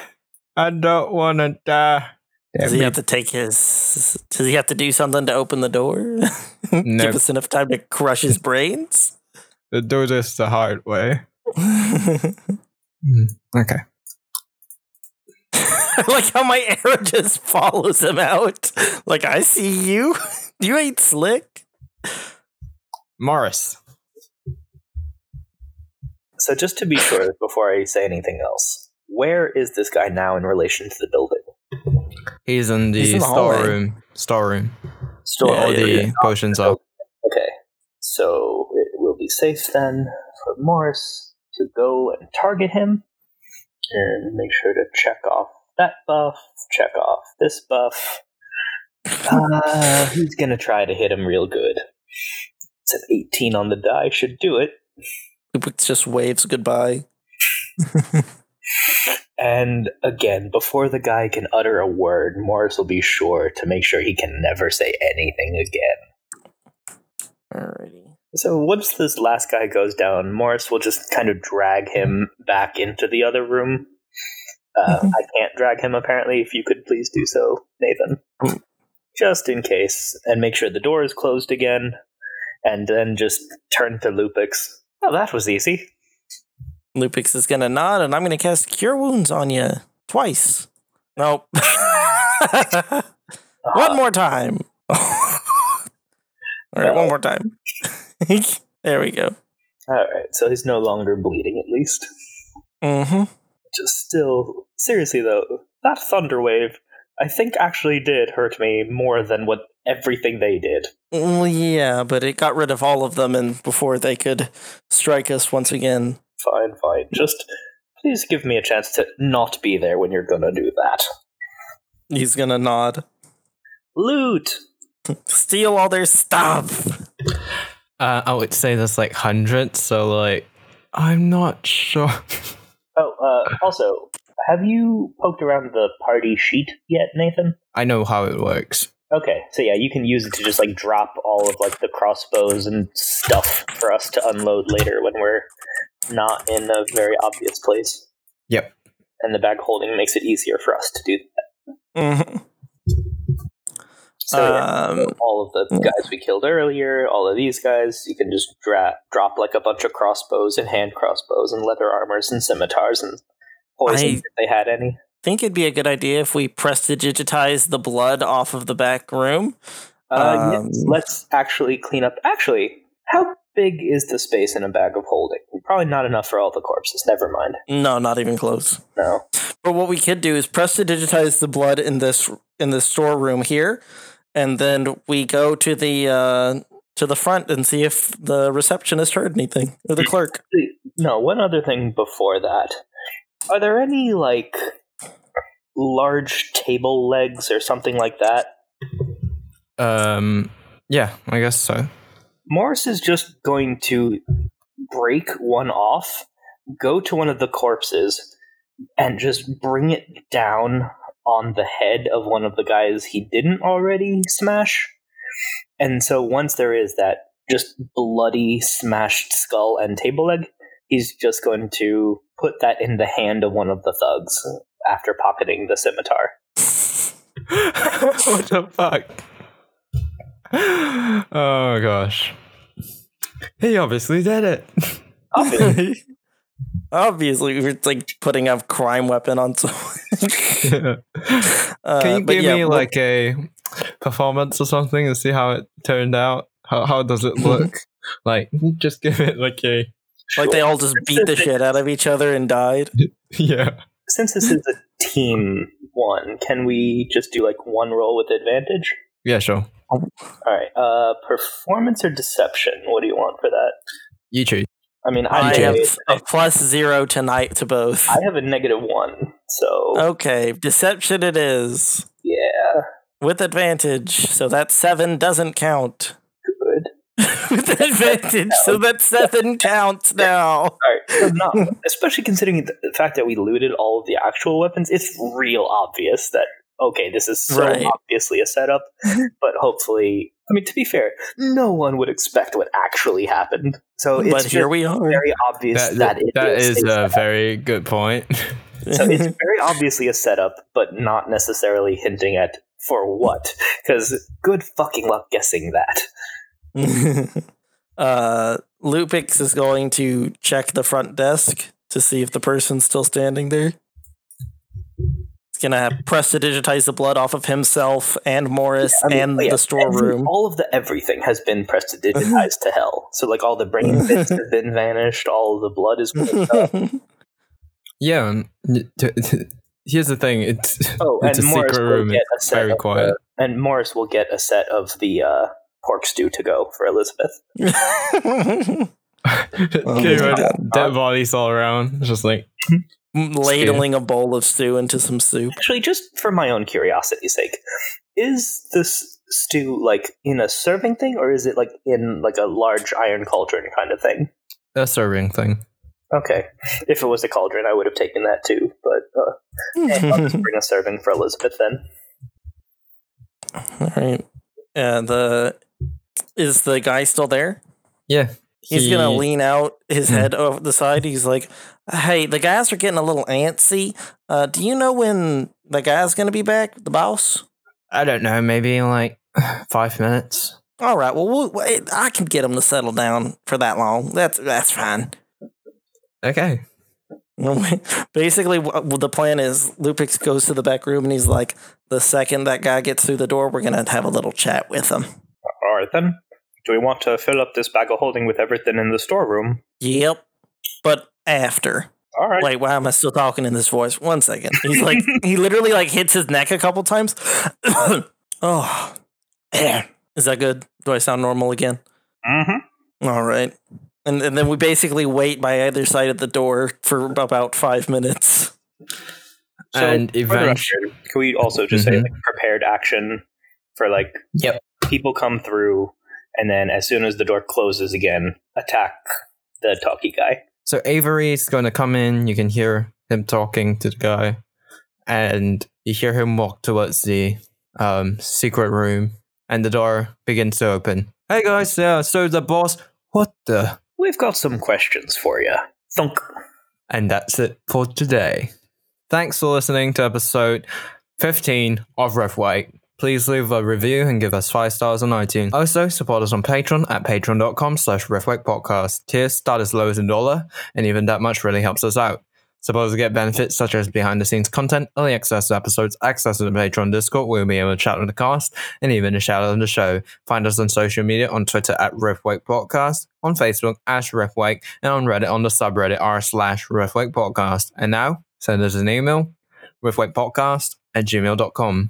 I don't want to die.
Does he
Damn
have to take his? Does he have to do something to open the door?
No.
Give us enough time to crush his brains.
To do this the hard way. Hmm, okay.
I like how my arrow just follows him out. Like I see you. You ain't slick.
Morris.
So just to be sure, before I say anything else, where is this guy now in relation to the building?
He's in the,
He's in the hallway.
storeroom. Storeroom.
Store.
Yeah,
All the
yeah.
potions are.
Okay, so it will be safe then for Morris to go and target him, and make sure to check off that buff, check off this buff. Uh, he's gonna try to hit him real good. It's an 18 on the die, should do it.
It just waves goodbye.
And again, before the guy can utter a word, Morris will be sure to make sure he can never say anything again.
Alrighty.
So once this last guy goes down, Morris will just kind of drag him back into the other room. Uh,
Mhm.
I can't drag him, apparently. If you could please do so, Nathan. Just in case. And make sure the door is closed again. And then just turn to Lupix. Oh, that was easy.
Lupix is gonna nod, and I'm gonna cast Cure Wounds on you twice. Nope. one more time. All right, one more time. there we go.
Alright, so he's no longer bleeding, at least.
Mm-hmm.
Just still seriously though that thunder wave i think actually did hurt me more than what everything they did
Well, yeah, but it got rid of all of them, and before they could strike us once again.
fine fine just please give me a chance to not be there when you're gonna do that
He's gonna nod.
loot
Steal all their stuff.
Uh, I would say there's like hundreds, so like I'm not sure.
oh uh also have you poked around the party sheet yet nathan
I know how it works.
okay so yeah you can use it to just like drop all of like the crossbows and stuff for us to unload later when we're not in a very obvious place
Yep.
and the bag holding makes it easier for us to do that.
Mhm.
So yeah,
Um,
all of the guys we killed earlier, all of these guys, you can just dra- drop like a bunch of crossbows and hand crossbows and leather armors and scimitars and poison
I-
if they had any.
think it'd be a good idea if we prestidigitize the blood off of the back room.
Uh, yes,
Um,
let's actually clean up. Actually, how big is the space in a bag of holding? Probably not enough for all the corpses. Never mind.
No, not even close.
No.
But what we could do is prestidigitize the blood in this in the storeroom here, and then we go to the uh, to the front and see if the receptionist heard anything or the clerk.
No, one other thing before that. Are there any, like, large table legs or something like that?
Um, yeah, I guess so.
Morris is just going to break one off, go to one of the corpses, and just bring it down on the head of one of the guys he didn't already smash. And so once there is that just bloody smashed skull and table leg, he's just going to put that in the hand of one of the thugs after pocketing the scimitar.
what the fuck? Oh gosh. He obviously did it.
Obviously,
Obviously, we're like putting a crime weapon on someone. Uh,
Can you give
yeah,
me like a performance or something and see how it turned out? How how does it look? like just give it like a
like they all just beat the shit out of each other and died?
yeah.
since this is a team one, can we just do like one roll with advantage?
Yeah, sure.
All right. Uh, performance or deception? What do you want for that?
You choose.
I mean,
I
I,
have a zero tonight to both.
I have a negative one, so
Okay, deception it is
yeah,
with advantage. So that seven doesn't count.
good.
with advantage, so that seven counts now.
All right. So not, especially considering the the fact that we looted all of the actual weapons, it's real obvious that okay, this is so
Right.
obviously a setup. but hopefully, I mean, to be fair, no one would expect what actually happened. So it's
But here we are.
very obvious
That,
that,
that,
is
is
a
very good point.
so it's very obviously a setup, but not necessarily hinting at for what. Because good fucking luck guessing that.
uh, Lupix is going to check the front desk to see if the person's still standing there. He's gonna prestidigitize the blood off of himself and Morris
I mean,
and
oh yeah,
the storeroom.
every- all of the everything has been prestidigitized to hell. So like all the brain bits have been vanished. All of the blood is. wiped.
Yeah. and y- t- t- Here's the thing. It's
Oh,
it's
and
a
Morris
secret
will
room.
get
It's
a set
very
of
quiet.
The, and Morris will get a set of the uh, pork stew to go for Elizabeth.
Okay,
my
right, dead bodies all around. It's just like
Ladling a bowl of stew into some soup.
Actually, just for my own curiosity's sake, is this stew like in a serving thing, or is it like in like a large iron cauldron kind of thing?
a serving thing.
Okay, if it was a cauldron, I would have taken that too. But uh, eh, I'll just bring a serving for Elizabeth then.
All right. Uh, the is the guy still there?
Yeah.
He's gonna lean out his
Hmm.
head over the side. He's like, "Hey, the guys are getting a little antsy. Uh, do you know when the guy's gonna be back? The boss?
I don't know. Maybe in like five minutes.
All right. Well, we'll wait, I can get him to settle down for that long. That's that's fine.
Okay.
Basically, the plan is Lupix goes to the back room and he's like, "The second that guy gets through the door, we're gonna have a little chat with him."
All right then. Do we want to fill up this bag of holding with everything in the storeroom?
Yep. But after.
All right.
Wait, why am I still talking in this voice? One second. He's like, he literally like hits his neck a couple times. oh, yeah. Is that good? Do I sound normal again?
Mm-hmm.
All right. And, and then we basically wait by either side of the door for about five minutes.
And
for
eventually-
can we also just say
Mhm.
like prepared action for like
Yep.
people come through, and then as soon as the door closes again, attack the talkie guy.
So Avery's going to come in. You can hear him talking to the guy, and you hear him walk towards the um, secret room, and the door begins to open. Hey guys, yeah, so the boss. What the?
We've got some questions for you. Thunk.
And that's it for today. Thanks for listening to episode 15 of Riftwake. Please leave a review and give us five stars on iTunes. Also, support us on Patreon at patreon.com slash podcast. Tiers start as low as a dollar, and even that much really helps us out. Suppose to get benefits such as behind the scenes content, early access to episodes, access to the Patreon Discord, where we'll be able to chat with the cast, and even a shout out on the show. Find us on social media on Twitter at Riftwake Podcast, on Facebook as Riftwake, and on Reddit on the subreddit r slash Riftwake Podcast. And now, send us an email, riftwakepodcast at gmail.com.